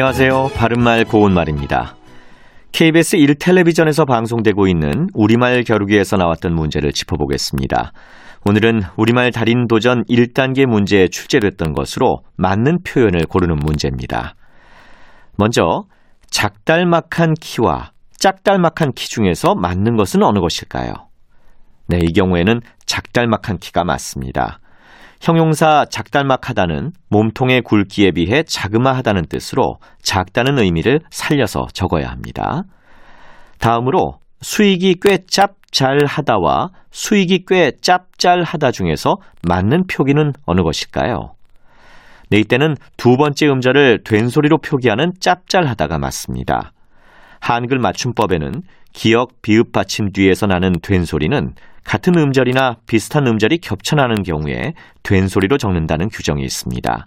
안녕하세요. 바른말 고운말입니다. KBS 1텔레비전에서 방송되고 있는 우리말 겨루기에서 나왔던 문제를 짚어보겠습니다. 오늘은 우리말 달인 도전 1단계 문제에 출제를 했던 것으로 맞는 표현을 고르는 문제입니다. 먼저 작달막한 키와 짝달막한 키 중에서 맞는 것은 어느 것일까요? 네, 이 경우에는 작달막한 키가 맞습니다. 형용사 작달막하다는 몸통의 굵기에 비해 자그마하다는 뜻으로 작다는 의미를 살려서 적어야 합니다. 다음으로 수익이 꽤 짭잘하다와 수익이 꽤 짭짤하다 중에서 맞는 표기는 어느 것일까요? 네, 이때는 두 번째 음절을 된소리로 표기하는 짭짤하다가 맞습니다. 한글 맞춤법에는 기역, 비읍 받침 뒤에서 나는 된소리는 같은 음절이나 비슷한 음절이 겹쳐나는 경우에 된소리로 적는다는 규정이 있습니다.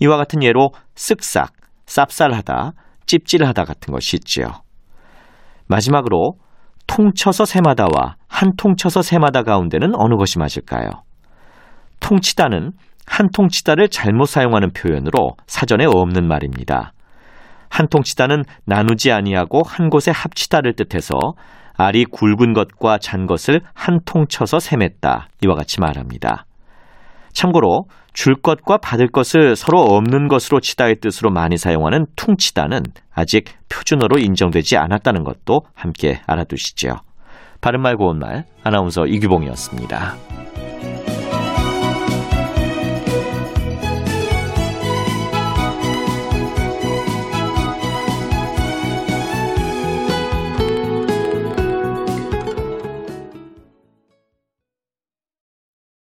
이와 같은 예로 쓱싹, 쌉쌀하다, 찝찝하다 같은 것이 있지요. 마지막으로 통쳐서 세마다와 한 통쳐서 세마다 가운데는 어느 것이 맞을까요? 통치다는 한 통치다를 잘못 사용하는 표현으로 사전에 없는 말입니다. 한 통치다는 나누지 아니하고 한 곳에 합치다를 뜻해서 알이 굵은 것과 잔 것을 한 통 쳐서 셈했다. 이와 같이 말합니다. 참고로 줄 것과 받을 것을 서로 없는 것으로 치다의 뜻으로 많이 사용하는 퉁치다는 아직 표준어로 인정되지 않았다는 것도 함께 알아두시죠. 바른말 고운말 아나운서 이규봉이었습니다.